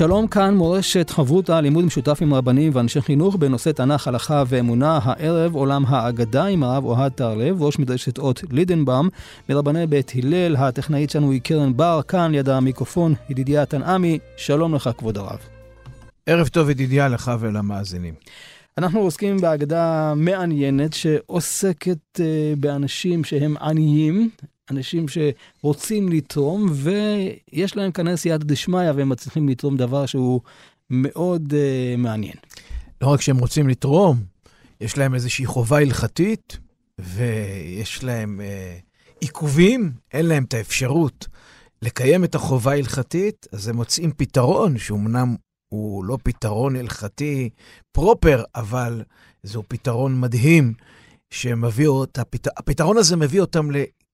שלום כאן מורשת חברותה, לימוד משותף עם רבנים ואנשי חינוך בנושא תנ"ך, הלכה ואמונה. הערב עולם האגדה עם הרב אוהד טהרלב, ראש מדרשת אות לידנבאום, מרבני בית הלל, הטכנאית שלנו היא קרן בר, כאן ליד המיקרופון ידידיה תנעמי, שלום לך כבוד הרב. ערב טוב ידידיה לך ולמאזינים. אנחנו עוסקים בהגדה מעניינת שעוסקת uh, באנשים שהם עניים, אנשים שרוצים לתרום, ויש להם כנראה סייעתא דשמיא, והם מצליחים לתרום דבר שהוא מאוד uh, מעניין. לא רק שהם רוצים לתרום, יש להם איזושהי חובה הלכתית, ויש להם uh, עיכובים, אין להם את האפשרות לקיים את החובה ההלכתית, אז הם מוצאים פתרון, שאומנם הוא לא פתרון הלכתי פרופר, אבל זהו פתרון מדהים, שמביא אותה, הפתרון הזה מביא אותם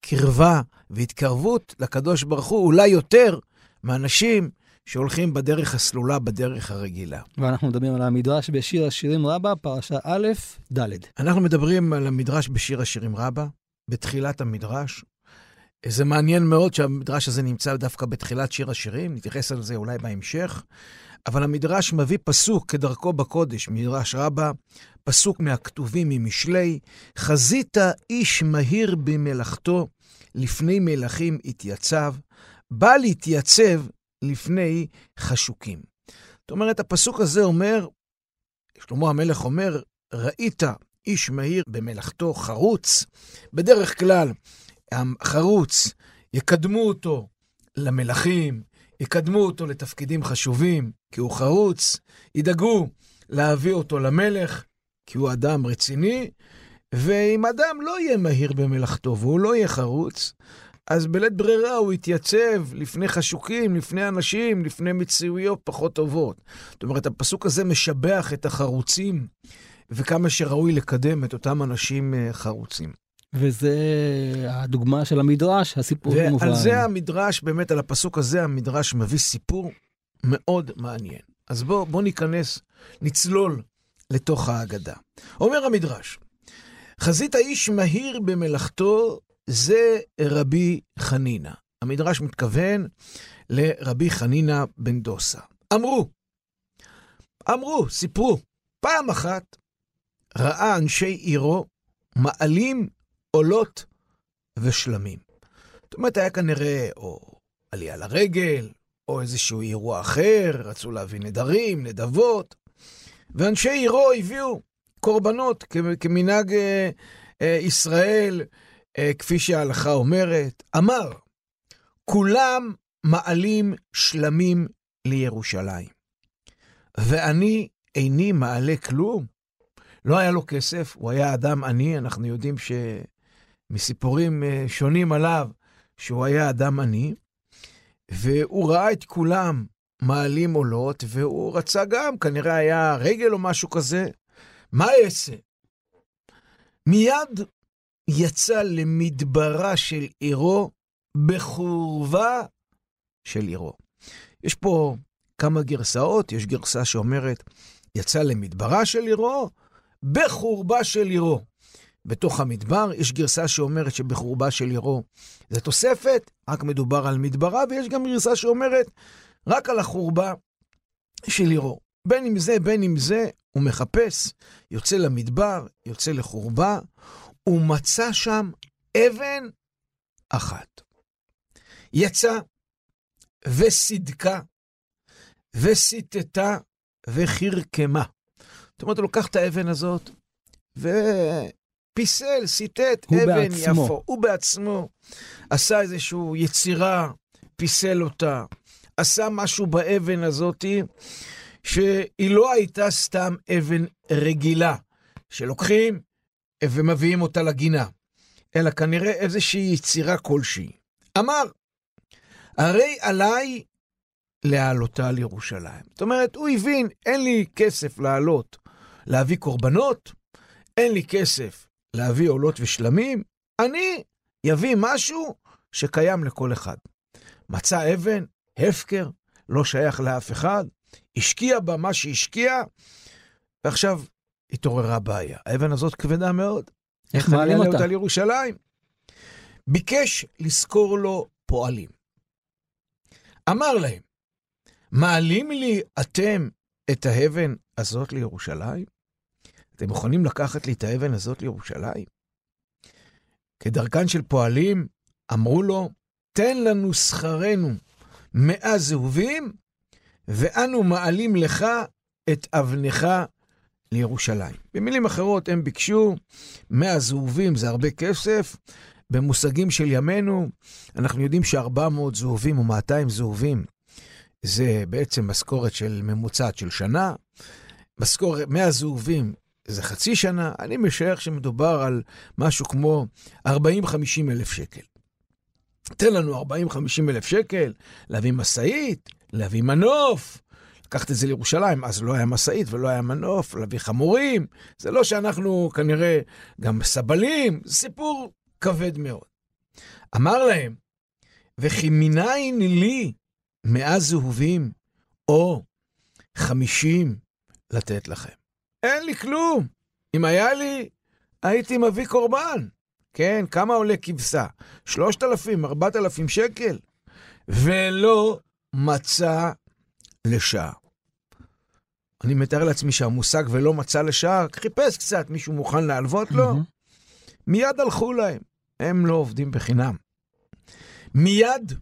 קרבה והתקרבות לקדוש ברוך הוא, אולי יותר מאנשים שהולכים בדרך הסלולה, בדרך הרגילה. ואנחנו מדברים על המדרש בשיר השירים רבה, פרשה א', ד'. אנחנו מדברים על המדרש בשיר השירים רבה, בתחילת המדרש. זה מעניין מאוד שהמדרש הזה נמצא דווקא בתחילת שיר השירים, נתייחס על זה אולי בהמשך. אבל המדרש מביא פסוק כדרכו בקודש, מדרש רבה, פסוק מהכתובים ממשלי, חזית איש מהיר במלאכתו, לפני מלכים התייצב, בא להתייצב לפני חשוקים. זאת אומרת, הפסוק הזה אומר, שלמה המלך אומר, ראית איש מהיר במלאכתו חרוץ, בדרך כלל החרוץ, יקדמו אותו למלכים, יקדמו אותו לתפקידים חשובים, כי הוא חרוץ, ידאגו להביא אותו למלך, כי הוא אדם רציני, ואם אדם לא יהיה מהיר במלאכתו והוא לא יהיה חרוץ, אז בלית ברירה הוא יתייצב לפני חשוקים, לפני אנשים, לפני מציאויות פחות טובות. זאת אומרת, הפסוק הזה משבח את החרוצים, וכמה שראוי לקדם את אותם אנשים אה, חרוצים. וזה הדוגמה של המדרש, הסיפור המובן. ועל זה המדרש, באמת, על הפסוק הזה, המדרש מביא סיפור מאוד מעניין. אז בואו בוא ניכנס, נצלול לתוך ההגדה. אומר המדרש, חזית האיש מהיר במלאכתו זה רבי חנינא. המדרש מתכוון לרבי חנינא בן דוסה. אמרו, אמרו, סיפרו, פעם אחת ראה אנשי עירו מעלים עולות ושלמים. זאת אומרת, היה כנראה או עלייה לרגל, או איזשהו אירוע אחר, רצו להביא נדרים, נדבות, ואנשי עירו הביאו קורבנות כמנהג אה, אה, ישראל, אה, כפי שההלכה אומרת. אמר, כולם מעלים שלמים לירושלים, ואני איני מעלה כלום. לא היה לו כסף, הוא היה אדם עני, אנחנו יודעים ש... מסיפורים אה, שונים עליו, שהוא היה אדם עני, והוא ראה את כולם מעלים עולות, והוא רצה גם, כנראה היה רגל או משהו כזה. מה אעשה? מיד יצא למדברה של עירו בחורבה של עירו. יש פה כמה גרסאות, יש גרסה שאומרת, יצא למדברה של עירו, בחורבה של עירו. בתוך המדבר. יש גרסה שאומרת שבחורבה של עירו זה תוספת, רק מדובר על מדברה, ויש גם גרסה שאומרת רק על החורבה של עירו. בין אם זה, בין אם זה, הוא מחפש, יוצא למדבר, יוצא לחורבה, הוא מצא שם אבן אחת. יצא וסידקה וסיטטה וחירקמה. זאת אומרת, הוא לוקח את האבן הזאת, ו... פיסל, סיטט אבן בעצמו. יפו. הוא בעצמו עשה איזושהי יצירה, פיסל אותה, עשה משהו באבן הזאתי, שהיא לא הייתה סתם אבן רגילה, שלוקחים ומביאים אותה לגינה, אלא כנראה איזושהי יצירה כלשהי. אמר, הרי עליי להעלותה לירושלים. זאת אומרת, הוא הבין, אין לי כסף לעלות, להביא קורבנות, אין לי כסף להביא עולות ושלמים, אני יביא משהו שקיים לכל אחד. מצא אבן, הפקר, לא שייך לאף אחד, השקיע בה מה שהשקיע, ועכשיו התעוררה בעיה. האבן הזאת כבדה מאוד. איך מעלים אותה? אותה לירושלים? ביקש לשכור לו פועלים. אמר להם, מעלים לי אתם את האבן הזאת לירושלים? אתם מוכנים לקחת לי את האבן הזאת לירושלים? כדרכן של פועלים, אמרו לו, תן לנו שכרנו מאה זהובים, ואנו מעלים לך את אבנך לירושלים. במילים אחרות, הם ביקשו 100 זהובים, זה הרבה כסף. במושגים של ימינו, אנחנו יודעים ש-400 זהובים ו-200 זהובים זה בעצם משכורת של ממוצעת של שנה. משכורת 100 זהובים זה חצי שנה. אני משער שמדובר על משהו כמו 40-50 אלף שקל. תן לנו 40-50 אלף שקל, להביא משאית, להביא מנוף, לקחת את זה לירושלים, אז לא היה משאית ולא היה מנוף, להביא חמורים. זה לא שאנחנו כנראה גם סבלים, זה סיפור כבד מאוד. אמר להם, וכי מניין לי מאה זהובים או חמישים לתת לכם? אין לי כלום. אם היה לי, הייתי מביא קורבן. כן, כמה עולה כבשה? שלושת אלפים, ארבעת אלפים שקל? ולא מצא לשעה. אני מתאר לעצמי שהמושג ולא מצא לשעה, חיפש קצת, מישהו מוכן להלוות לו? מיד הלכו להם, הם לא עובדים בחינם. מיד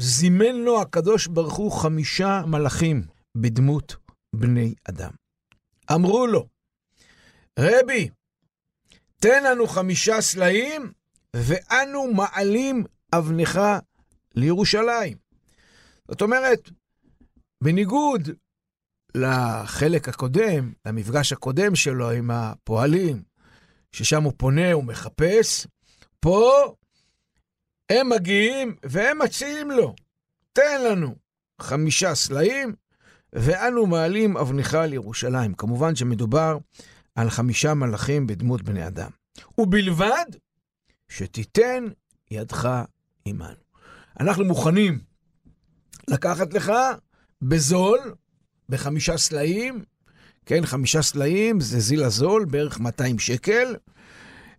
זימן לו הקדוש ברוך הוא חמישה מלאכים בדמות בני אדם. אמרו לו, רבי, תן לנו חמישה סלעים, ואנו מעלים אבנך לירושלים. זאת אומרת, בניגוד לחלק הקודם, למפגש הקודם שלו עם הפועלים, ששם הוא פונה ומחפש, פה הם מגיעים והם מציעים לו, תן לנו חמישה סלעים, ואנו מעלים אבנך לירושלים. כמובן שמדובר על חמישה מלאכים בדמות בני אדם. ובלבד שתיתן ידך עמנו. אנחנו מוכנים לקחת לך בזול, בחמישה סלעים, כן, חמישה סלעים זה זיל הזול, בערך 200 שקל,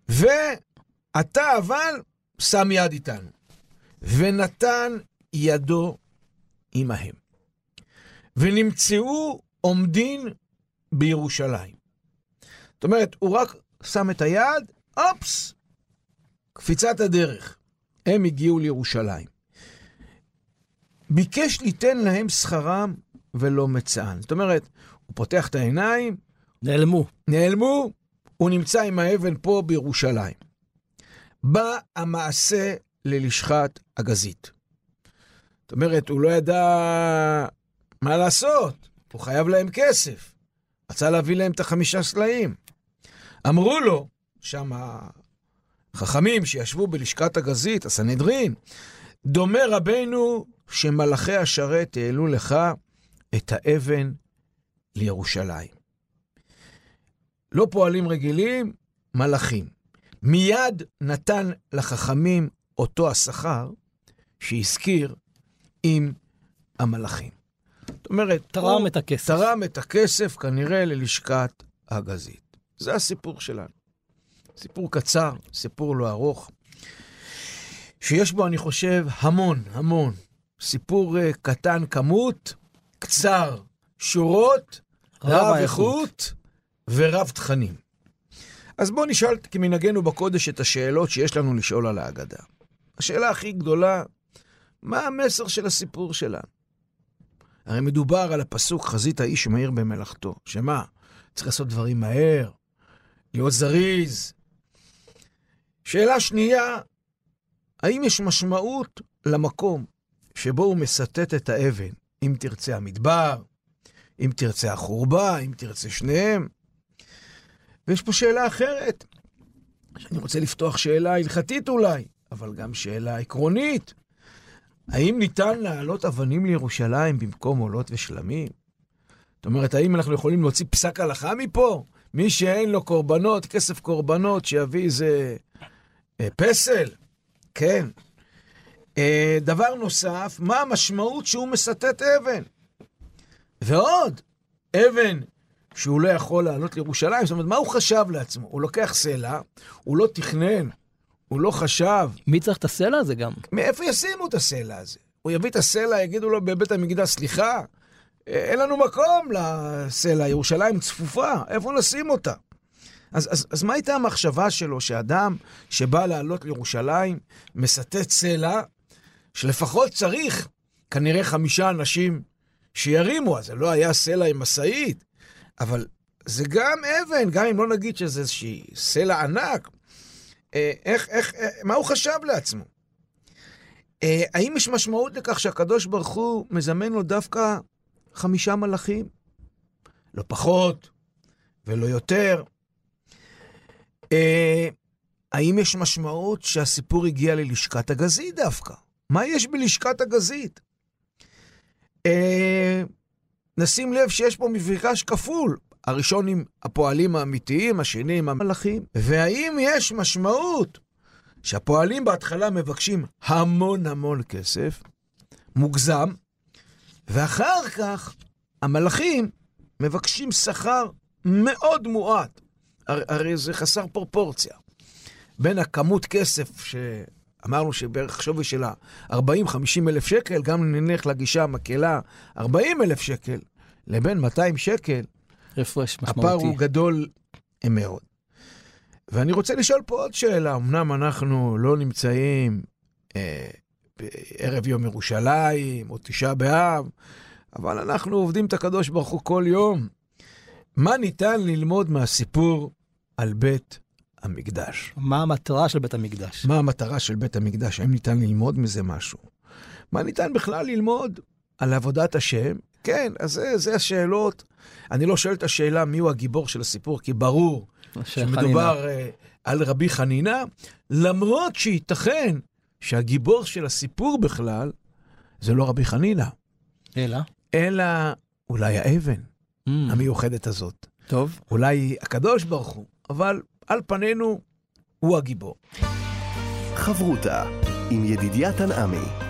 ואתה אבל שם יד איתנו. ונתן ידו עמהם. ונמצאו עומדין בירושלים. זאת אומרת, הוא רק שם את היד, אופס, קפיצת הדרך. הם הגיעו לירושלים. ביקש ליתן להם שכרם ולא מצאן. זאת אומרת, הוא פותח את העיניים, נעלמו. נעלמו, הוא נמצא עם האבן פה בירושלים. בא המעשה ללשכת הגזית. זאת אומרת, הוא לא ידע מה לעשות, הוא חייב להם כסף. רצה להביא להם את החמישה סלעים. אמרו לו, שם החכמים שישבו בלשכת הגזית, הסנהדרין, דומה רבנו שמלאכי השרת העלו לך את האבן לירושלים. לא פועלים רגילים, מלאכים. מיד נתן לחכמים אותו השכר שהזכיר עם המלאכים. זאת אומרת, תרם את הכסף. תרם את הכסף כנראה ללשכת הגזית. זה הסיפור שלנו. סיפור קצר, סיפור לא ארוך, שיש בו, אני חושב, המון, המון. סיפור uh, קטן כמות, קצר שורות, רב איכות ורב תכנים. אז בואו נשאל כמנהגנו בקודש את השאלות שיש לנו לשאול על ההגדה. השאלה הכי גדולה, מה המסר של הסיפור שלנו? הרי מדובר על הפסוק חזית האיש מהיר במלאכתו. שמה? צריך לעשות דברים מהר, להיות זריז. שאלה שנייה, האם יש משמעות למקום שבו הוא מסטט את האבן, אם תרצה המדבר, אם תרצה החורבה, אם תרצה שניהם? ויש פה שאלה אחרת, שאני רוצה לפתוח שאלה הלכתית אולי, אבל גם שאלה עקרונית. האם ניתן להעלות אבנים לירושלים במקום עולות ושלמים? זאת אומרת, האם אנחנו יכולים להוציא פסק הלכה מפה? מי שאין לו קורבנות, כסף קורבנות, שיביא איזה אה, פסל? כן. אה, דבר נוסף, מה המשמעות שהוא מסטט אבן? ועוד, אבן שהוא לא יכול לעלות לירושלים, זאת אומרת, מה הוא חשב לעצמו? הוא לוקח סלע, הוא לא תכנן, הוא לא חשב. מי צריך את הסלע הזה גם? מאיפה ישימו את הסלע הזה? הוא יביא את הסלע, יגידו לו בבית המקדש, סליחה, אין לנו מקום לסלע, ירושלים צפופה, איפה נשים אותה? אז, אז, אז מה הייתה המחשבה שלו שאדם שבא לעלות לירושלים, מסטט סלע, שלפחות צריך כנראה חמישה אנשים שירימו, אז זה לא היה סלע עם משאית, אבל זה גם אבן, גם אם לא נגיד שזה איזושהי סלע ענק. אה, איך, איך, אה, מה הוא חשב לעצמו? אה, האם יש משמעות לכך שהקדוש ברוך הוא מזמן לו דווקא חמישה מלאכים? לא פחות ולא יותר. האם יש משמעות שהסיפור הגיע ללשכת הגזית דווקא? מה יש בלשכת הגזית? נשים לב שיש פה מפגש כפול. הראשון עם הפועלים האמיתיים, השני עם המלאכים. והאם יש משמעות שהפועלים בהתחלה מבקשים המון המון כסף, מוגזם, ואחר כך המלאכים מבקשים שכר מאוד מועט. הר, הרי זה חסר פרופורציה. בין הכמות כסף שאמרנו שבערך שווי שלה 40-50 אלף שקל, גם נלך לגישה המקלה 40 אלף שקל, לבין 200 שקל, הפרש משמעותי. הפער הוא גדול מאוד. ואני רוצה לשאול פה עוד שאלה, אמנם אנחנו לא נמצאים אה, בערב יום ירושלים או תשעה באב, אבל אנחנו עובדים את הקדוש ברוך הוא כל יום. מה ניתן ללמוד מהסיפור על בית המקדש? מה המטרה של בית המקדש? מה המטרה של בית המקדש? האם ניתן ללמוד מזה משהו? מה ניתן בכלל ללמוד על עבודת השם? כן, אז זה, זה השאלות. אני לא שואל את השאלה מיהו הגיבור של הסיפור, כי ברור שמדובר uh, על רבי חנינה, למרות שייתכן שהגיבור של הסיפור בכלל זה לא רבי חנינה. אלא? אלא אולי האבן mm. המיוחדת הזאת. טוב. אולי הקדוש ברוך הוא, אבל על פנינו הוא הגיבור. חברותה עם ידידיה תנעמי.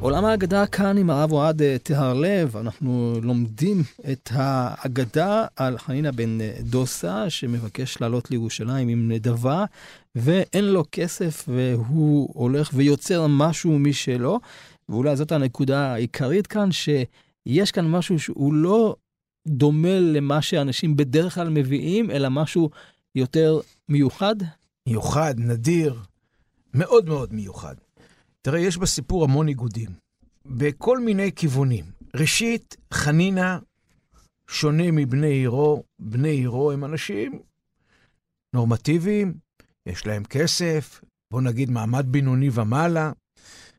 עולם האגדה כאן עם הרב אוהד אה, טהרלב, אנחנו לומדים את האגדה על חנינה בן אה, דוסה, שמבקש לעלות לירושלים עם נדבה, ואין לו כסף והוא הולך ויוצר משהו משלו. ואולי זאת הנקודה העיקרית כאן, שיש כאן משהו שהוא לא דומה למה שאנשים בדרך כלל מביאים, אלא משהו יותר מיוחד. מיוחד, נדיר, מאוד מאוד מיוחד. תראה, יש בסיפור המון איגודים, בכל מיני כיוונים. ראשית, חנינה שונה מבני עירו. בני עירו הם אנשים נורמטיביים, יש להם כסף, בוא נגיד מעמד בינוני ומעלה.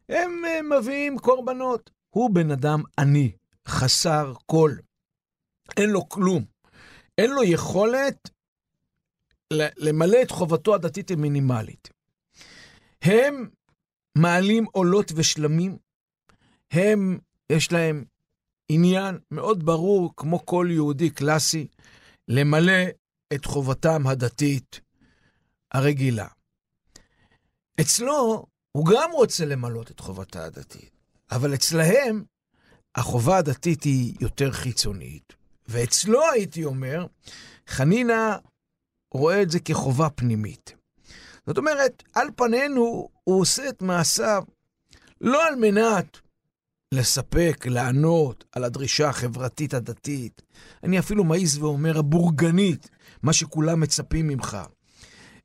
הם מביאים קורבנות. הוא בן אדם עני, חסר כל. אין לו כלום. אין לו יכולת למלא את חובתו הדתית המינימלית. הם מעלים עולות ושלמים. הם, יש להם עניין מאוד ברור, כמו כל יהודי קלאסי, למלא את חובתם הדתית הרגילה. אצלו, הוא גם רוצה למלות את חובתה הדתית, אבל אצלהם, החובה הדתית היא יותר חיצונית. ואצלו, הייתי אומר, חנינה רואה את זה כחובה פנימית. זאת אומרת, על פנינו הוא עושה את מעשיו לא על מנת לספק, לענות על הדרישה החברתית הדתית, אני אפילו מעז ואומר הבורגנית, מה שכולם מצפים ממך.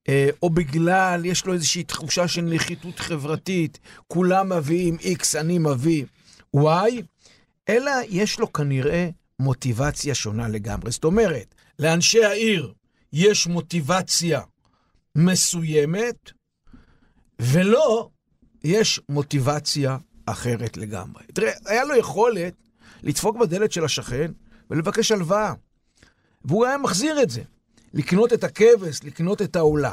אה, או בגלל, יש לו איזושהי תחושה של נחיתות חברתית, כולם מביאים X, אני מביא Y, אלא יש לו כנראה מוטיבציה שונה לגמרי. זאת אומרת, לאנשי העיר יש מוטיבציה מסוימת, ולא, יש מוטיבציה אחרת לגמרי. תראה, היה לו יכולת לדפוק בדלת של השכן ולבקש הלוואה, והוא היה מחזיר את זה. לקנות את הכבש, לקנות את העולה.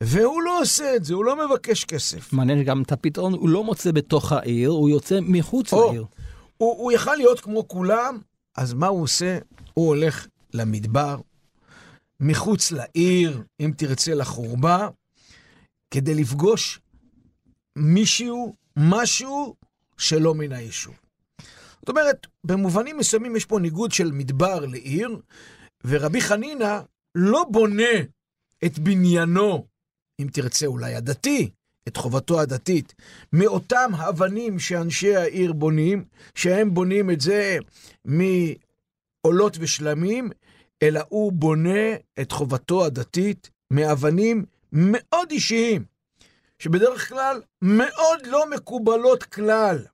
והוא לא עושה את זה, הוא לא מבקש כסף. מעניין גם את הפתרון, הוא לא מוצא בתוך העיר, הוא יוצא מחוץ או, לעיר. הוא, הוא יכל להיות כמו כולם, אז מה הוא עושה? הוא הולך למדבר, מחוץ לעיר, אם תרצה, לחורבה, כדי לפגוש מישהו, משהו שלא מן היישוב. זאת אומרת, במובנים מסוימים יש פה ניגוד של מדבר לעיר, ורבי חנינא לא בונה את בניינו, אם תרצה אולי הדתי, את חובתו הדתית, מאותם אבנים שאנשי העיר בונים, שהם בונים את זה מעולות ושלמים, אלא הוא בונה את חובתו הדתית מאבנים מאוד אישיים, שבדרך כלל מאוד לא מקובלות כלל.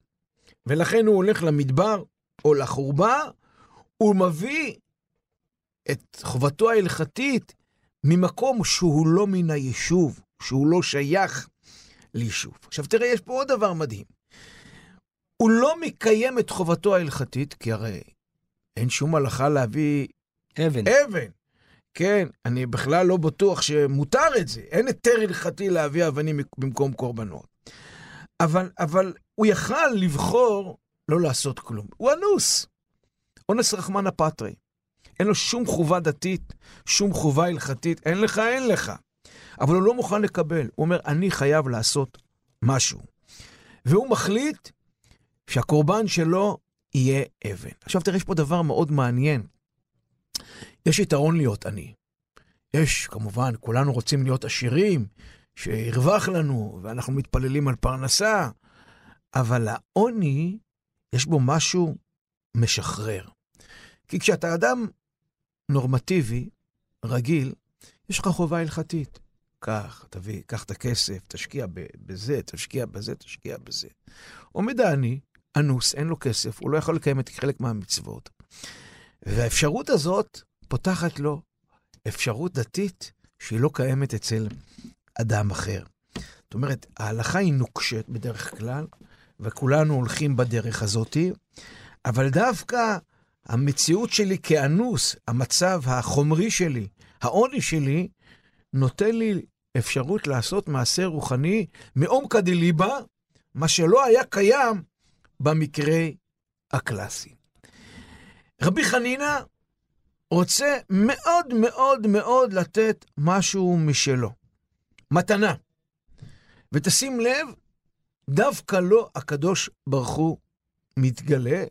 ולכן הוא הולך למדבר או לחורבה, הוא מביא את חובתו ההלכתית ממקום שהוא לא מן היישוב, שהוא לא שייך ליישוב. עכשיו תראה, יש פה עוד דבר מדהים. הוא לא מקיים את חובתו ההלכתית, כי הרי אין שום הלכה להביא... אבן. אבן. כן, אני בכלל לא בטוח שמותר את זה. אין היתר הלכתי להביא אבנים במקום קורבנות. אבל, אבל הוא יכל לבחור לא לעשות כלום. הוא אנוס. אונס רחמנא פטרי. אין לו שום חובה דתית, שום חובה הלכתית. אין לך, אין לך. אבל הוא לא מוכן לקבל. הוא אומר, אני חייב לעשות משהו. והוא מחליט שהקורבן שלו יהיה אבן. עכשיו תראה, יש פה דבר מאוד מעניין. יש יתרון להיות עני. יש, כמובן, כולנו רוצים להיות עשירים, שירווח לנו, ואנחנו מתפללים על פרנסה, אבל העוני, יש בו משהו משחרר. כי כשאתה אדם נורמטיבי, רגיל, יש לך חובה הלכתית. קח, תביא, קח את הכסף, תשקיע בזה, תשקיע בזה, תשקיע בזה. עומד העני, אנוס, אין לו כסף, הוא לא יכול לקיים את חלק מהמצוות. והאפשרות הזאת פותחת לו אפשרות דתית שהיא לא קיימת אצל אדם אחר. זאת אומרת, ההלכה היא נוקשת בדרך כלל, וכולנו הולכים בדרך הזאתי, אבל דווקא המציאות שלי כאנוס, המצב החומרי שלי, העוני שלי, נותן לי אפשרות לעשות מעשה רוחני מעומקא דליבה, מה שלא היה קיים במקרה הקלאסי. רבי חנינא רוצה מאוד מאוד מאוד לתת משהו משלו, מתנה. ותשים לב, דווקא לא הקדוש ברוך הוא מתגלה.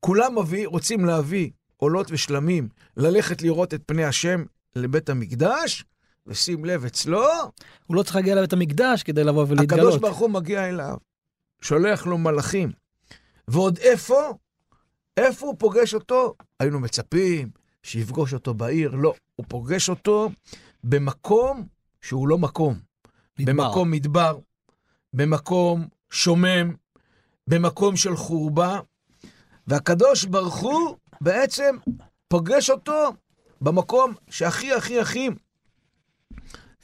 כולם מביא, רוצים להביא עולות ושלמים, ללכת לראות את פני השם לבית המקדש, ושים לב, אצלו... הוא לא צריך להגיע לבית המקדש כדי לבוא ולהתגלות. הקדוש ברוך הוא מגיע אליו, שולח לו מלאכים. ועוד איפה? איפה הוא פוגש אותו? היינו מצפים שיפגוש אותו בעיר. לא, הוא פוגש אותו במקום שהוא לא מקום. מדבר. במקום מדבר, במקום שומם, במקום של חורבה, והקדוש ברוך הוא בעצם פוגש אותו במקום שהכי הכי הכי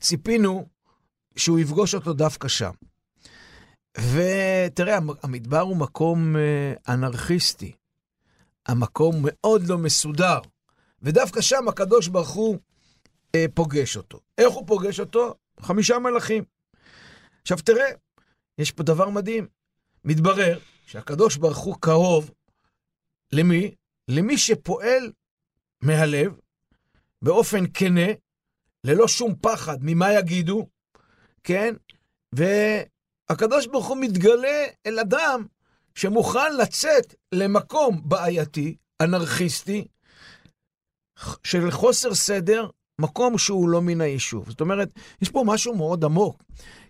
ציפינו שהוא יפגוש אותו דווקא שם. ותראה, המדבר הוא מקום אה, אנרכיסטי. המקום מאוד לא מסודר, ודווקא שם הקדוש ברוך הוא אה, פוגש אותו. איך הוא פוגש אותו? חמישה מלאכים. עכשיו תראה, יש פה דבר מדהים. מתברר שהקדוש ברוך הוא קרוב למי? למי שפועל מהלב, באופן כנה, ללא שום פחד ממה יגידו, כן? והקדוש ברוך הוא מתגלה אל אדם שמוכן לצאת למקום בעייתי, אנרכיסטי, של חוסר סדר, מקום שהוא לא מן היישוב. זאת אומרת, יש פה משהו מאוד עמוק.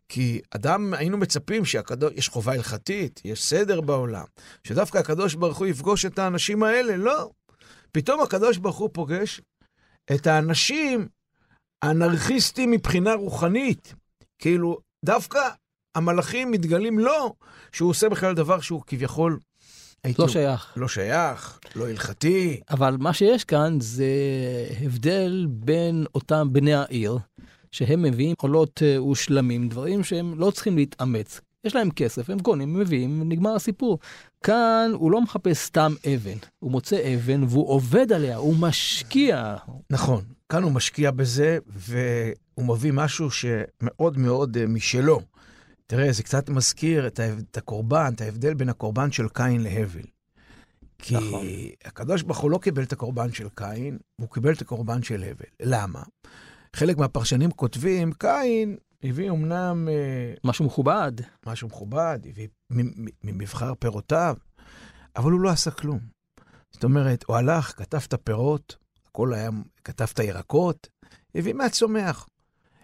כי אדם, היינו מצפים שהקדוש, יש חובה הלכתית, יש סדר בעולם, שדווקא הקדוש ברוך הוא יפגוש את האנשים האלה, לא. פתאום הקדוש ברוך הוא פוגש את האנשים האנרכיסטים מבחינה רוחנית. כאילו, דווקא המלאכים מתגלים לו, שהוא עושה בכלל דבר שהוא כביכול... לא שייך. לא שייך, לא הלכתי. אבל מה שיש כאן זה הבדל בין אותם בני העיר, שהם מביאים עולות אה, ושלמים, דברים שהם לא צריכים להתאמץ. יש להם כסף, הם קונים, מביאים, נגמר הסיפור. כאן הוא לא מחפש סתם אבן, הוא מוצא אבן והוא עובד עליה, הוא משקיע. נכון, כאן הוא משקיע בזה, והוא מביא משהו שמאוד מאוד אה, משלו. תראה, זה קצת מזכיר את. את הקורבן, את ההבדל בין הקורבן של קין להבל. כי נכון. הקדוש ברוך הוא לא קיבל את הקורבן של קין, הוא קיבל את הקורבן של הבל. למה? חלק מהפרשנים כותבים, קין הביא אמנם... אה, משהו מכובד. משהו מכובד, הביא ממבחר פירותיו, אבל הוא לא עשה כלום. זאת אומרת, הוא הלך, כתב את הפירות, הכל היה, כתב את הירקות, הביא מהצומח.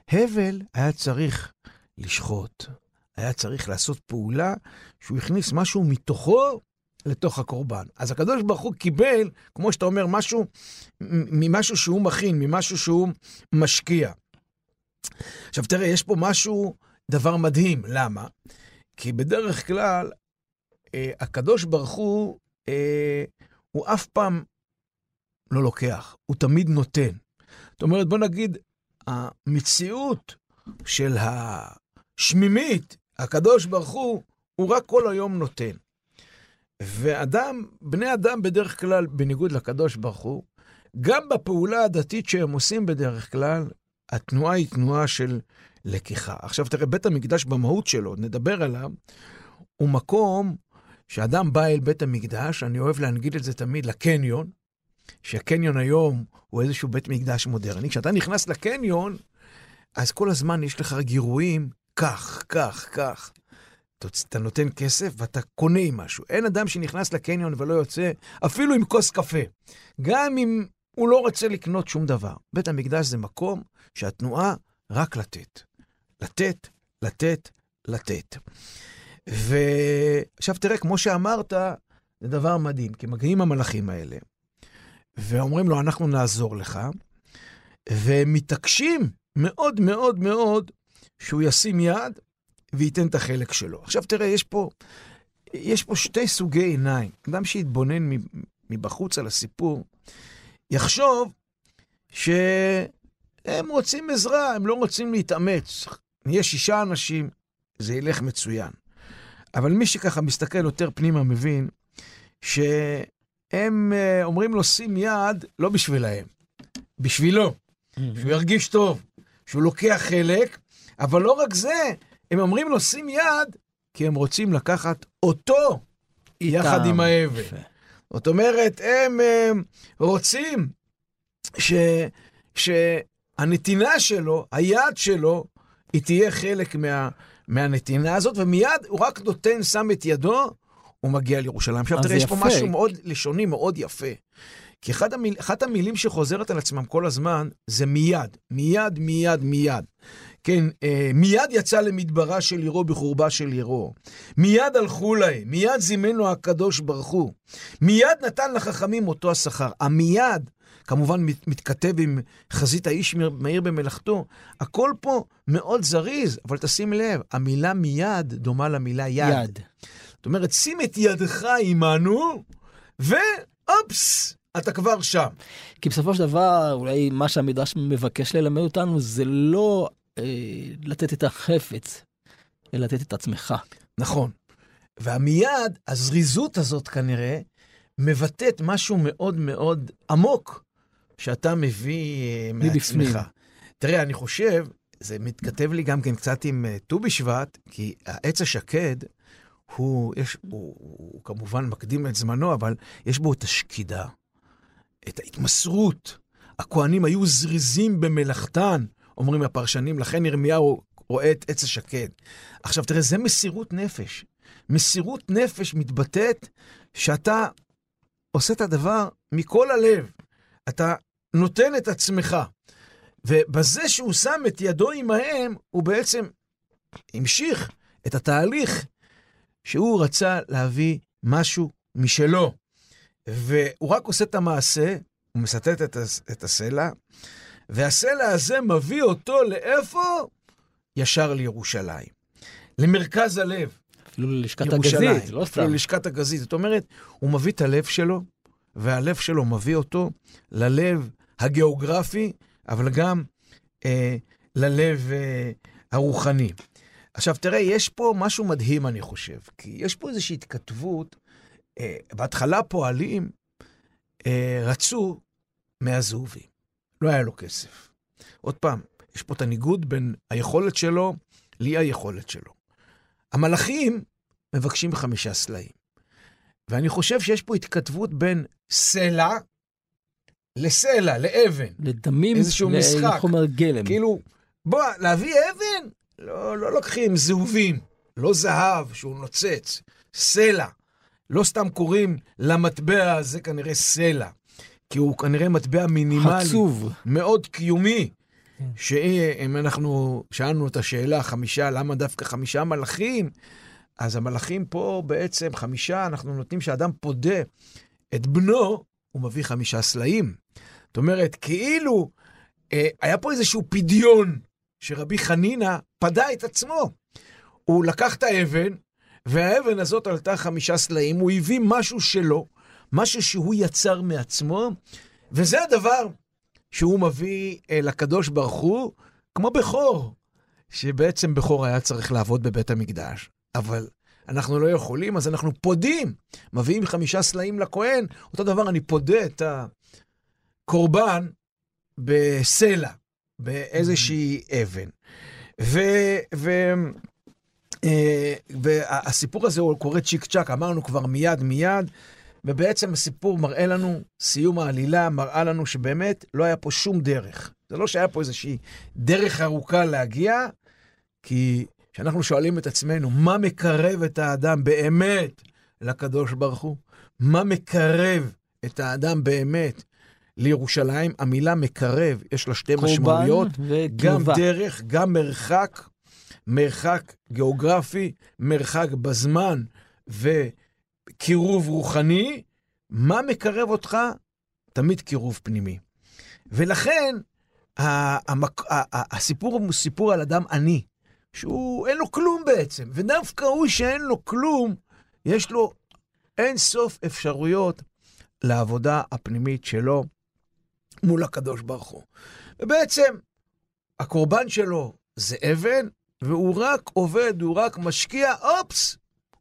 הבל היה צריך לשחוט, היה צריך לעשות פעולה שהוא הכניס משהו מתוכו לתוך הקורבן. אז הקדוש ברוך הוא קיבל, כמו שאתה אומר, משהו ממשהו שהוא מכין, ממשהו שהוא משקיע. עכשיו תראה, יש פה משהו, דבר מדהים. למה? כי בדרך כלל, אה, הקדוש ברוך הוא, אה, הוא אף פעם לא לוקח, הוא תמיד נותן. זאת אומרת, בוא נגיד, המציאות של השמימית, הקדוש ברוך הוא, הוא רק כל היום נותן. ואדם, בני אדם בדרך כלל, בניגוד לקדוש ברוך הוא, גם בפעולה הדתית שהם עושים בדרך כלל, התנועה היא תנועה של לקיחה. עכשיו תראה, בית המקדש במהות שלו, נדבר עליו, הוא מקום שאדם בא אל בית המקדש, אני אוהב להנגיד את זה תמיד לקניון, שהקניון היום הוא איזשהו בית מקדש מודרני. כשאתה נכנס לקניון, אז כל הזמן יש לך גירויים, כך, כך, כך. אתה נותן כסף ואתה קונה עם משהו. אין אדם שנכנס לקניון ולא יוצא, אפילו עם כוס קפה. גם אם הוא לא רוצה לקנות שום דבר. בית המקדש זה מקום שהתנועה רק לתת. לתת, לתת, לתת. ועכשיו תראה, כמו שאמרת, זה דבר מדהים, כי מגיעים המלאכים האלה, ואומרים לו, אנחנו נעזור לך, והם מתעקשים מאוד מאוד מאוד שהוא ישים יד וייתן את החלק שלו. עכשיו תראה, יש פה, יש פה שתי סוגי עיניים. אדם שיתבונן מבחוץ על הסיפור, יחשוב שהם רוצים עזרה, הם לא רוצים להתאמץ. נהיה שישה אנשים, זה ילך מצוין. אבל מי שככה מסתכל יותר פנימה מבין שהם אה, אומרים לו שים יד לא בשבילהם, בשבילו, שהוא ירגיש טוב, שהוא לוקח חלק, אבל לא רק זה, הם אומרים לו שים יד, כי הם רוצים לקחת אותו יחד עם האבל. זאת אומרת, הם, הם רוצים ש, שהנתינה שלו, היד שלו, היא תהיה חלק מה, מהנתינה הזאת, ומיד הוא רק נותן, שם את ידו, הוא מגיע לירושלים. עכשיו תראה, יש פה משהו מאוד לשוני, מאוד יפה. כי אחד המיל, אחת המילים שחוזרת על עצמם כל הזמן, זה מיד. מיד, מיד, מיד. כן, אה, מיד יצא למדברה של עירו בחורבה של עירו. מיד הלכו להם, מיד זימנו הקדוש ברוך הוא. מיד נתן לחכמים אותו השכר. המיד, כמובן מתכתב עם חזית האיש מאיר במלאכתו, הכל פה מאוד זריז, אבל תשים לב, המילה מיד דומה למילה יד. יד. זאת אומרת, שים את ידך עמנו, ואופס, אתה כבר שם. כי בסופו של דבר, אולי מה שהמדרש מבקש ללמד אותנו זה לא לתת את החפץ, אלא לתת את עצמך. נכון. והמיד, הזריזות הזאת כנראה, מבטאת משהו מאוד מאוד עמוק שאתה מביא אה, מעצמך. תראה, אני חושב, זה מתכתב לי גם כן קצת עם אה, ט"ו בשבט, כי העץ השקד, הוא, יש, הוא, הוא כמובן מקדים את זמנו, אבל יש בו את השקידה, את ההתמסרות. הכוהנים היו זריזים במלאכתן, אומרים הפרשנים, לכן ירמיהו רואה את עץ השקד. עכשיו תראה, זה מסירות נפש. מסירות נפש מתבטאת שאתה עושה את הדבר מכל הלב. אתה נותן את עצמך. ובזה שהוא שם את ידו עמהם, הוא בעצם המשיך את התהליך שהוא רצה להביא משהו משלו. והוא רק עושה את המעשה, הוא מסטט את, הסלע, והסלע הזה מביא אותו לאיפה? ישר לירושלים. למרכז הלב. אפילו ללשכת הגזית, לא סתם. אפילו ללשכת הגזית. זאת אומרת, הוא מביא את הלב שלו, והלב שלו מביא אותו ללב הגיאוגרפי, אבל גם אה, ללב אה, הרוחני. עכשיו, תראה, יש פה משהו מדהים, אני חושב, כי יש פה איזושהי התכתבות אה, בהתחלה פועלים אה, רצו מהזהובים. לא היה לו כסף. עוד פעם, יש פה את הניגוד בין היכולת שלו לאי היכולת שלו. המלאכים מבקשים חמישה סלעים. ואני חושב שיש פה התכתבות בין סלע לסלע, לאבן. לדמים, איזשהו משחק. לחומר גלם. כאילו, בוא, להביא אבן? לא, לא לוקחים זהובים, לא זהב שהוא נוצץ, סלע. לא סתם קוראים למטבע הזה כנראה סלע, כי הוא כנראה מטבע מינימלי. חצוב. מאוד קיומי. שאם אנחנו שאלנו את השאלה, חמישה, למה דווקא חמישה מלאכים? אז המלאכים פה בעצם חמישה, אנחנו נותנים שאדם פודה את בנו, הוא מביא חמישה סלעים. זאת אומרת, כאילו אה, היה פה איזשהו פדיון שרבי חנינא פדה את עצמו. הוא לקח את האבן, והאבן הזאת עלתה חמישה סלעים, הוא הביא משהו שלו, משהו שהוא יצר מעצמו, וזה הדבר שהוא מביא אה, לקדוש ברוך הוא, כמו בכור, שבעצם בכור היה צריך לעבוד בבית המקדש, אבל אנחנו לא יכולים, אז אנחנו פודים, מביאים חמישה סלעים לכהן, אותו דבר אני פודה את הקורבן בסלע, באיזושהי אבן. ו... ו אה, והסיפור הזה הוא קורא צ'יק צ'אק, אמרנו כבר מיד מיד, ובעצם הסיפור מראה לנו, סיום העלילה מראה לנו שבאמת לא היה פה שום דרך. זה לא שהיה פה איזושהי דרך ארוכה להגיע, כי כשאנחנו שואלים את עצמנו, מה מקרב את האדם באמת לקדוש ברוך הוא? מה מקרב את האדם באמת לירושלים? המילה מקרב, יש לה שתי משמעויות, גם דרך, גם מרחק, מרחק גיאוגרפי, מרחק בזמן וקירוב רוחני. מה מקרב אותך? תמיד קירוב פנימי. ולכן, הסיפור הוא סיפור על אדם עני. שהוא, אין לו כלום בעצם, ודווקא הוא שאין לו כלום, יש לו אין סוף אפשרויות לעבודה הפנימית שלו מול הקדוש ברוך הוא. ובעצם, הקורבן שלו זה אבן, והוא רק עובד, הוא רק משקיע, אופס,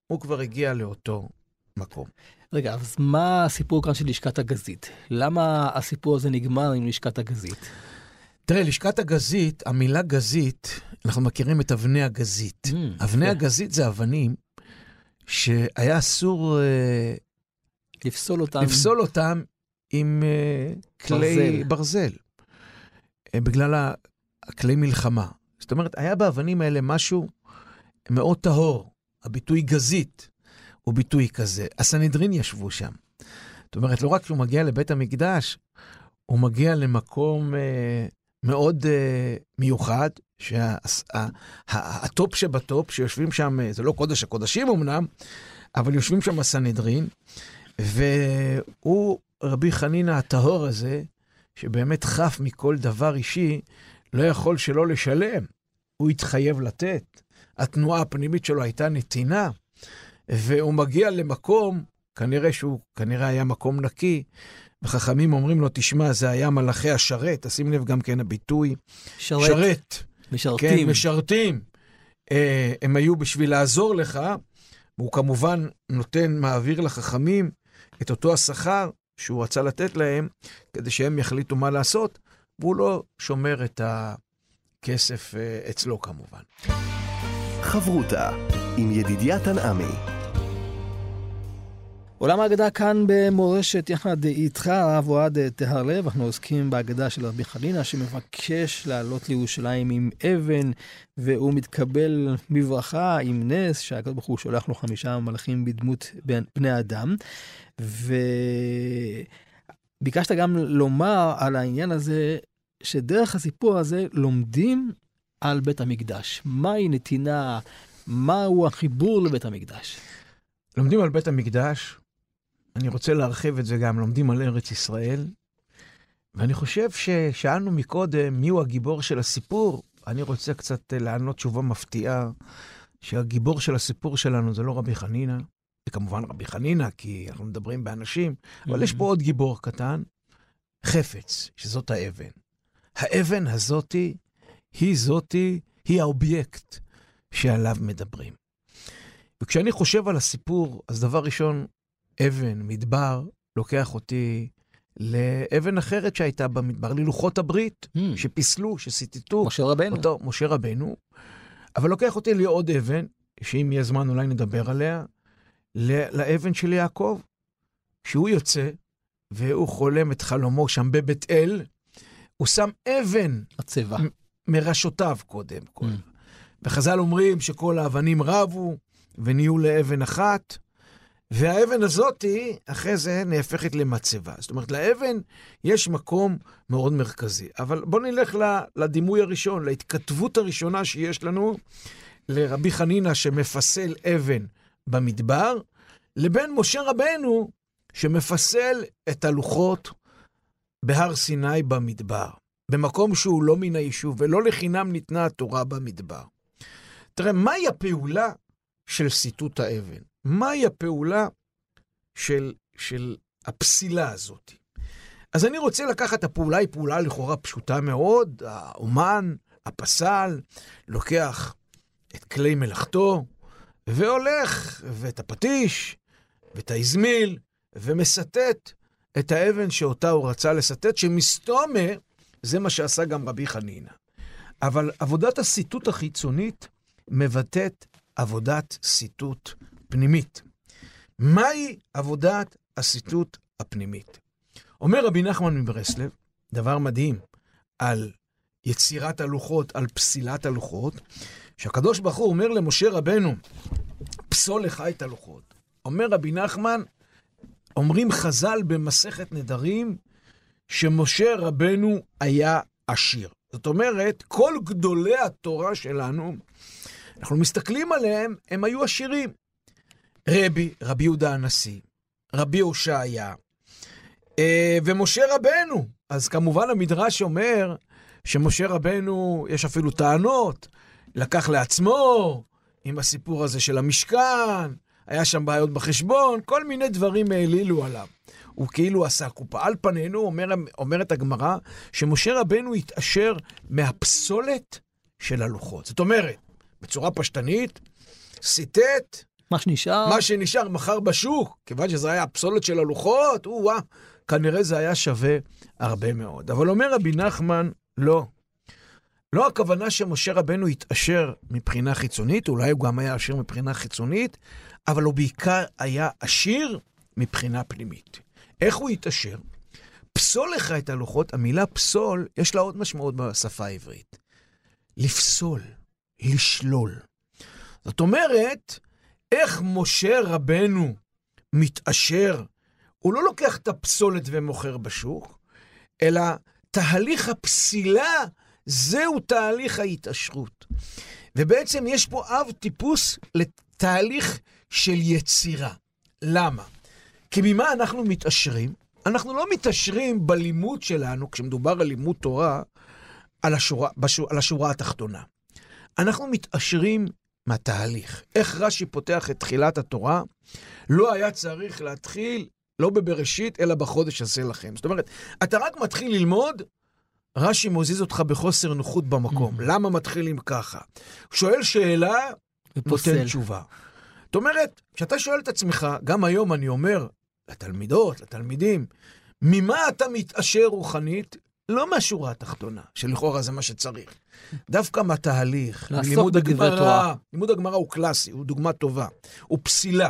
הוא כבר הגיע לאותו מקום. רגע, אז מה הסיפור כאן של לשכת הגזית? למה הסיפור הזה נגמר עם לשכת הגזית? תראה, לשכת הגזית, המילה גזית, אנחנו מכירים את אבני הגזית. Mm, אבני yeah. הגזית זה אבנים שהיה אסור... uh, לפסול אותם. לפסול אותם עם uh, כלי ברזל. ברזל. Uh, בגלל הכלי מלחמה. זאת אומרת, היה באבנים האלה משהו מאוד טהור. הביטוי גזית הוא ביטוי כזה. הסנהדרין ישבו שם. זאת אומרת, לא רק שהוא מגיע לבית המקדש, הוא מגיע למקום אה, מאוד אה, מיוחד, שה top שה, שב top, שיושבים שם, אה, זה לא קודש הקודשים אמנם, אבל יושבים שם הסנהדרין, והוא, רבי חנינא הטהור הזה, שבאמת חף מכל דבר אישי, לא יכול שלא לשלם. הוא התחייב לתת. התנועה הפנימית שלו הייתה נתינה, והוא מגיע למקום, כנראה שהוא, כנראה היה מקום נקי, וחכמים אומרים לו, תשמע, זה היה מלאכי השרת, תשים לב גם כן הביטוי. שרת. שרת. משרתים. כן, משרתים. אה, הם היו בשביל לעזור לך, והוא כמובן נותן, מעביר לחכמים את אותו השכר שהוא רצה לתת להם, כדי שהם יחליטו מה לעשות, והוא לא שומר את הכסף אה, אצלו כמובן. חברותה עם ידידיה תנעמי עולם ההגדה כאן במורשת יחד איתך, הרב אוהד טהרלב. אנחנו עוסקים בהגדה של רבי חנינא, שמבקש לעלות לירושלים עם אבן, והוא מתקבל בברכה עם נס, שהקדוש ברוך הוא שולח לו חמישה מלאכים בדמות בני אדם. וביקשת גם לומר על העניין הזה, שדרך הסיפור הזה לומדים על בית המקדש. מהי נתינה? מהו החיבור לבית המקדש? לומדים על בית המקדש אני רוצה להרחיב את זה גם, לומדים על ארץ ישראל. ואני חושב ששאלנו מקודם מיהו הגיבור של הסיפור, אני רוצה קצת לענות תשובה מפתיעה, שהגיבור של הסיפור שלנו זה לא רבי חנינא, זה כמובן רבי חנינא, כי אנחנו מדברים באנשים, אבל יש פה עוד גיבור קטן, חפץ, שזאת האבן. האבן הזאתי, היא זאתי, היא האובייקט שעליו מדברים. וכשאני חושב על הסיפור, אז דבר ראשון, אבן, מדבר, לוקח אותי לאבן אחרת שהייתה במדבר, ללוחות הברית, הממ. שפיסלו, שסיתתו. משה רבנו. אותו משה רבנו, אבל לוקח אותי לעוד אבן, שאם יהיה זמן אולי נדבר עליה, לאבן של יעקב, שהוא יוצא והוא חולם את חלומו שם בבית אל, הוא שם אבן הצבע. מראשותיו קודם כל. Mm. וחז"ל אומרים שכל האבנים רבו ונהיו לאבן אחת, והאבן הזאתי, אחרי זה נהפכת למצבה. זאת אומרת, לאבן יש מקום מאוד מרכזי. אבל בואו נלך לדימוי הראשון, להתכתבות הראשונה שיש לנו, לרבי חנינא שמפסל אבן במדבר, לבין משה רבנו שמפסל את הלוחות בהר סיני במדבר, במקום שהוא לא מן היישוב, ולא לחינם ניתנה התורה במדבר. תראה, מהי הפעולה של סיטוט האבן? מהי הפעולה של, של הפסילה הזאת? אז אני רוצה לקחת, הפעולה היא פעולה לכאורה פשוטה מאוד, האומן, הפסל, לוקח את כלי מלאכתו, והולך, ואת הפטיש, ואת האזמיל, ומסטט את האבן שאותה הוא רצה לסטט, שמסתומה, זה מה שעשה גם רבי חנינא. אבל עבודת הסיטוט החיצונית מבטאת עבודת סיטוט פנימית. מהי עבודת הסיטוט הפנימית? אומר רבי נחמן מברסלב, דבר מדהים, על יצירת הלוחות, על פסילת הלוחות, שהקדוש ברוך הוא אומר למשה רבנו, פסול לך את הלוחות. אומר רבי נחמן, אומרים חז"ל במסכת נדרים, שמשה רבנו היה עשיר. זאת אומרת, כל גדולי התורה שלנו, אנחנו מסתכלים עליהם, הם היו עשירים. רבי, רבי יהודה הנשיא, רבי הושעיה, אה, ומשה רבנו. אז כמובן המדרש אומר שמשה רבנו, יש אפילו טענות, לקח לעצמו עם הסיפור הזה של המשכן, היה שם בעיות בחשבון, כל מיני דברים העלילו עליו. הוא כאילו עשה קופה. על פנינו, אומר, אומרת הגמרא, שמשה רבנו התעשר מהפסולת של הלוחות. זאת אומרת, בצורה פשטנית, סיטט, מה שנשאר, מה שנשאר מחר בשוק, כיוון שזה היה הפסולת של הלוחות, או-אה, כנראה זה היה שווה הרבה מאוד. אבל אומר רבי נחמן, לא. לא הכוונה שמשה רבנו התעשר מבחינה חיצונית, אולי הוא גם היה עשיר מבחינה חיצונית, אבל הוא בעיקר היה עשיר מבחינה פנימית. איך הוא התעשר? פסול לך את הלוחות, המילה פסול, יש לה עוד משמעות בשפה העברית. לפסול, לשלול. זאת אומרת, איך משה רבנו מתעשר, הוא לא לוקח את הפסולת ומוכר בשוק, אלא תהליך הפסילה, זהו תהליך ההתעשרות. ובעצם יש פה אב טיפוס לתהליך של יצירה. למה? כי ממה אנחנו מתעשרים? אנחנו לא מתעשרים בלימוד שלנו, כשמדובר על לימוד תורה, על השורה, בשור, על השורה התחתונה. אנחנו מתעשרים מהתהליך. איך רש"י פותח את תחילת התורה? לא היה צריך להתחיל לא בבראשית, אלא בחודש הזה לכם. זאת אומרת, אתה רק מתחיל ללמוד, רש"י מוזיז אותך בחוסר נוחות במקום. למה מתחילים ככה? שואל שאלה, נותן. תשובה. זאת אומרת, כשאתה שואל את עצמך, גם היום אני אומר לתלמידות, לתלמידים, ממה אתה מתעשר רוחנית? לא מהשורה התחתונה, שלכאורה זה מה שצריך. דווקא מהתהליך, בדברי הגמרא. לימוד הגמרא הוא קלאסי, הוא דוגמה טובה. הוא פסילה.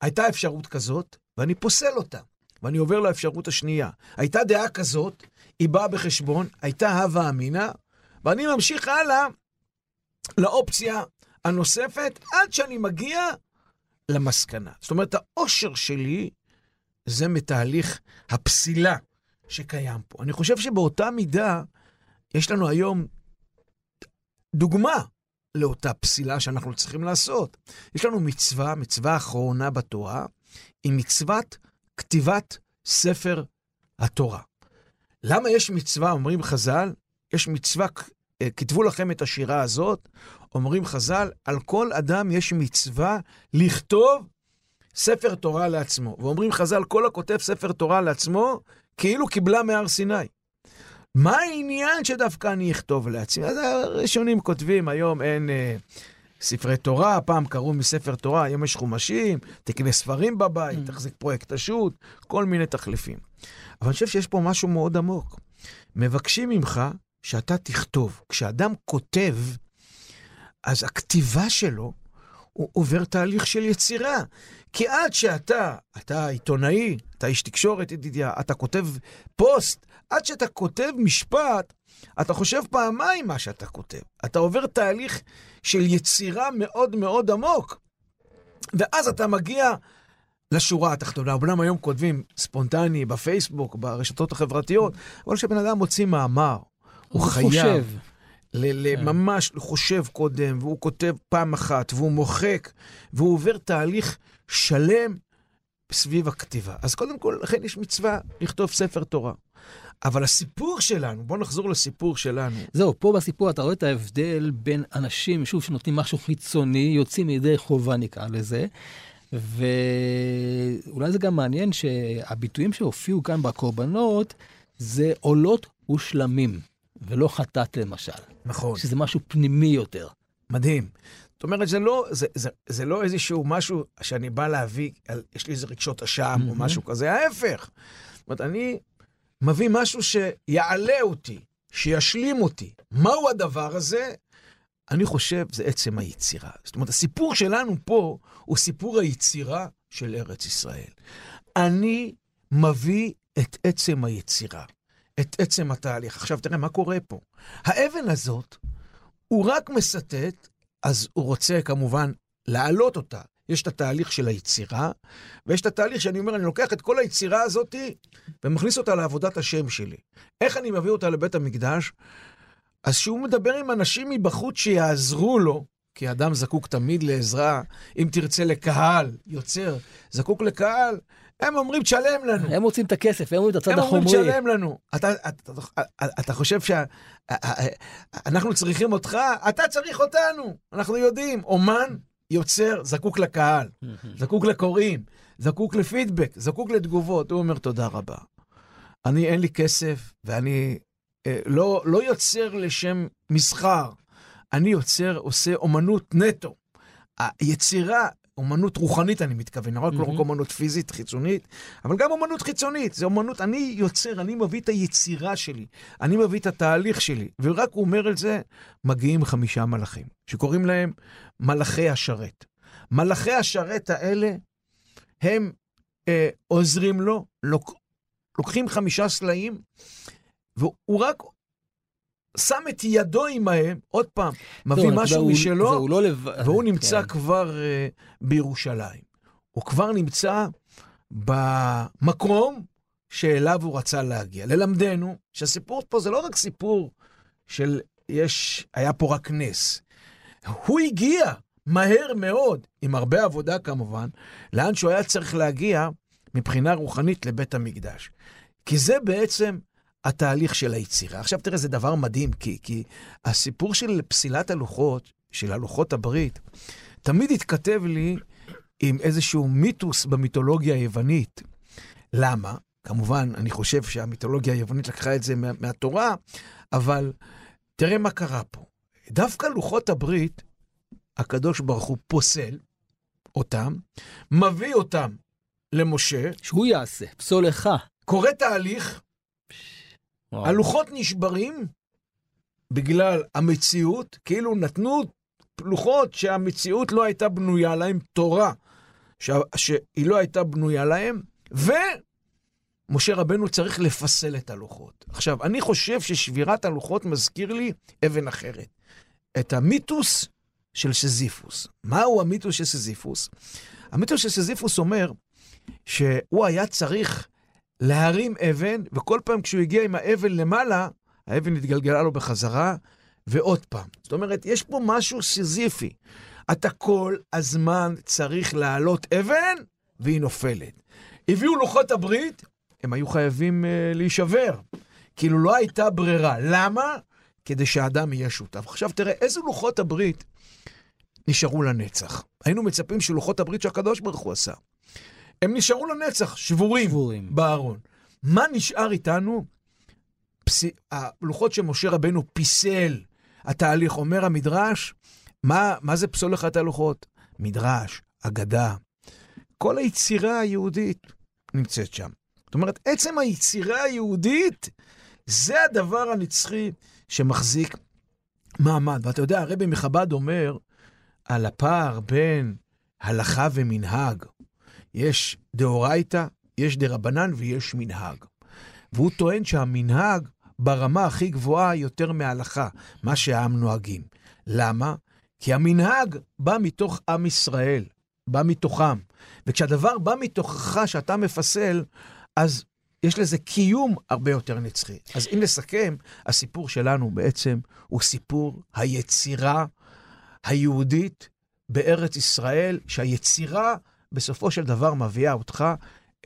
הייתה אפשרות כזאת, ואני פוסל אותה, ואני עובר לאפשרות השנייה. הייתה דעה כזאת, היא באה בחשבון, הייתה הווה אמינא, ואני ממשיך הלאה לאופציה הנוספת, עד שאני מגיע למסקנה. זאת אומרת, האושר שלי זה מתהליך הפסילה שקיים פה. אני חושב שבאותה מידה, יש לנו היום דוגמה לאותה פסילה שאנחנו צריכים לעשות. יש לנו מצווה, מצווה אחרונה בתורה, היא מצוות כתיבת ספר התורה. למה יש מצווה, אומרים חז"ל, יש מצווה, אה, כתבו לכם את השירה הזאת, אומרים חז"ל, על כל אדם יש מצווה לכתוב ספר תורה לעצמו. ואומרים חז"ל, כל הכותב ספר תורה לעצמו, כאילו קיבלה מהר סיני. מה העניין שדווקא אני אכתוב לעצמי? אז הראשונים כותבים, היום אין, אה, ספרי תורה, פעם קראו מספר תורה, היום יש חומשים, תקנה ספרים בבית, Mm. תחזיק פרויקט השו"ת, כל מיני תחליפים. אבל אני חושב שיש פה משהו מאוד עמוק. מבקשים ממך שאתה תכתוב. כשאדם כותב, אז הכתיבה שלו, הוא עובר תהליך של יצירה. כי עד שאתה, אתה עיתונאי, אתה איש תקשורת, ידידיה, אתה כותב פוסט, עד שאתה כותב משפט, אתה חושב פעמיים מה שאתה כותב. אתה עובר תהליך של יצירה מאוד מאוד עמוק. ואז אתה מגיע לשורה התחתונה. אומנם היום כותבים ספונטני בפייסבוק, ברשתות החברתיות, אבל כשבן אדם מוציא מאמר, הוא חייב. חושב. ל- ל- כן. ממש חושב קודם, והוא כותב פעם אחת, והוא מוחק, והוא עובר תהליך שלם סביב הכתיבה. אז קודם כל, לכן יש מצווה לכתוב ספר תורה. אבל הסיפור שלנו, בואו נחזור לסיפור שלנו. זהו, פה בסיפור אתה רואה את ההבדל בין אנשים, שוב, שנותנים משהו חיצוני, יוצאים מידי חובה נקרא לזה, ואולי זה גם מעניין שהביטויים שהופיעו כאן בקורבנות זה עולות ושלמים, ולא חטאת למשל, נכון. שזה משהו פנימי יותר. מדהים. זאת אומרת, זה לא, זה, זה, זה לא איזשהו משהו שאני בא להביא, על, יש לי איזה רגשות אשם או מהמם. משהו כזה, ההפך. זאת אומרת, אני מביא משהו שיעלה אותי, שישלים אותי. מהו הדבר הזה? אני חושב, זה עצם היצירה. זאת אומרת, הסיפור שלנו פה הוא סיפור היצירה של ארץ ישראל. אני מביא את עצם היצירה, את עצם התהליך. עכשיו, תראה, מה קורה פה? האבן הזאת, הוא רק מסטט, אז הוא רוצה כמובן להעלות אותה. יש את התהליך של היצירה, ויש את התהליך שאני אומר, אני לוקח את כל היצירה הזאת ומכניס אותה לעבודת השם שלי. איך אני מביא אותה לבית המקדש? אז שהוא מדבר עם אנשים מבחוץ שיעזרו לו, כי אדם זקוק תמיד לעזרה, אם תרצה לקהל, יוצר, זקוק לקהל, הם אומרים, תשלם לנו. הם רוצים את הכסף, הם רוצים את הצד הם אומרים, החומרי. תשלם לנו. אתה, אתה, אתה, אתה חושב שאנחנו צריכים אותך? אתה צריך אותנו. אנחנו יודעים, אומן, יוצר, זקוק לקהל, זקוק לקוראים, זקוק לפידבק, זקוק לתגובות. הוא אומר, תודה רבה. אני, אין לי כסף, ואני אה, לא, לא יוצר לשם מסחר. אני יוצר, עושה אומנות נטו. היצירה, אומנות רוחנית אני מתכוון, לא רק לא רק. אומנות פיזית, חיצונית, אבל גם אומנות חיצונית. זה אומנות, אני יוצר, אני מביא את היצירה שלי, אני מביא את התהליך שלי. ורק הוא אומר את זה, מגיעים חמישה מלאכים, שקוראים להם מלאכי השרת. מלאכי השרת האלה, הם אה, עוזרים לו, לוק, לוקחים חמישה סלעים, והוא רק שם את ידו עמהם, עוד פעם, מביא זהו, משהו הוא- משלו, זהו, לא לבד. והוא נמצא כן. כבר uh, בירושלים. הוא כבר נמצא במקום שאליו הוא רצה להגיע. ללמדנו שהסיפור פה זה לא רק סיפור של יש, היה פה רק נס. הוא הגיע מהר מאוד, עם הרבה עבודה כמובן, לאן שהוא היה צריך להגיע מבחינה רוחנית לבית המקדש. כי זה בעצם התהליך של היצירה. עכשיו תראה, זה דבר מדהים, כי, כי הסיפור של פסילת הלוחות, של הלוחות הברית, תמיד התכתב לי עם איזשהו מיתוס במיתולוגיה היוונית. למה? כמובן, אני חושב שהמיתולוגיה היוונית לקחה את זה מה, מהתורה, אבל תראה מה קרה פה. דווקא לוחות הברית, הקדוש ברוך הוא פוסל אותם, מביא אותם למשה, שהוא יעשה, פסולך. קורא תהליך, וואו. הלוחות נשברים בגלל המציאות, כאילו נתנו לוחות שהמציאות לא הייתה בנויה להם, תורה שה, שהיא לא הייתה בנויה להם, ומשה רבנו צריך לפסל את הלוחות. עכשיו, אני חושב ששבירת הלוחות מזכיר לי אבן אחרת. את המיתוס של שזיפוס. מהו המיתוס של שזיפוס? המיתוס של שזיפוס אומר שהוא היה צריך להרים אבן, וכל פעם כשהוא הגיע עם האבן למעלה, האבן התגלגלה לו בחזרה, ועוד פעם. זאת אומרת, יש פה משהו סיזיפי. אתה כל הזמן צריך להעלות אבן, והיא נופלת. הביאו לוחות הברית, הם היו חייבים uh, להישבר. כאילו לא הייתה ברירה. למה? כדי שהאדם יהיה שותף. עכשיו תראה, איזה לוחות הברית נשארו לנצח? היינו מצפים שלוחות הברית שהקדוש ברוך הוא עשה. הם נשארו לנצח, שבורים. שבורים. בארון. מה נשאר איתנו? פס... הלוחות שמשה רבנו פיסל, התהליך, אומר המדרש, מה, מה זה פסול את הלוחות? מדרש, אגדה. כל היצירה היהודית נמצאת שם. זאת אומרת, עצם היצירה היהודית זה הדבר הנצחי שמחזיק מעמד. ואתה יודע, הרבי מחב"ד אומר על הפער בין הלכה ומנהג. יש דאורייתא, יש דרבנן ויש מנהג. והוא טוען שהמנהג ברמה הכי גבוהה יותר מההלכה, מה שהעם נוהגים. למה? כי המנהג בא מתוך עם ישראל, בא מתוכם. וכשהדבר בא מתוכך, שאתה מפסל, אז יש לזה קיום הרבה יותר נצחי. אז אם נסכם, הסיפור שלנו בעצם הוא סיפור היצירה היהודית בארץ ישראל, שהיצירה בסופו של דבר מביאה אותך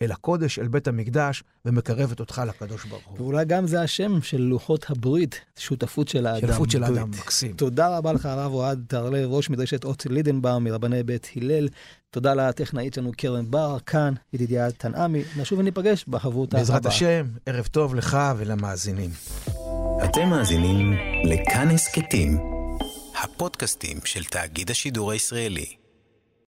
אל הקודש, אל בית המקדש, ומקרבת אותך לקדוש ברוך הוא. ואולי גם זה השם של לוחות הברית, שותפות של האדם. שותפות של האדם, מקסים. תודה רבה לך, הרב אוהד טרלב, ראש מדרשת אות לידנבאום מרבני בית הלל. תודה לטכנאית שלנו קרן בר, כאן ידידיה תנעמי. נשוב וניפגש בחברות הבאה. בעזרת השם, ערב טוב לך ולמאזינים. אתם מאזינים לכאן הסכתים, הפודקאסטים של תאגיד השידור הישראלי.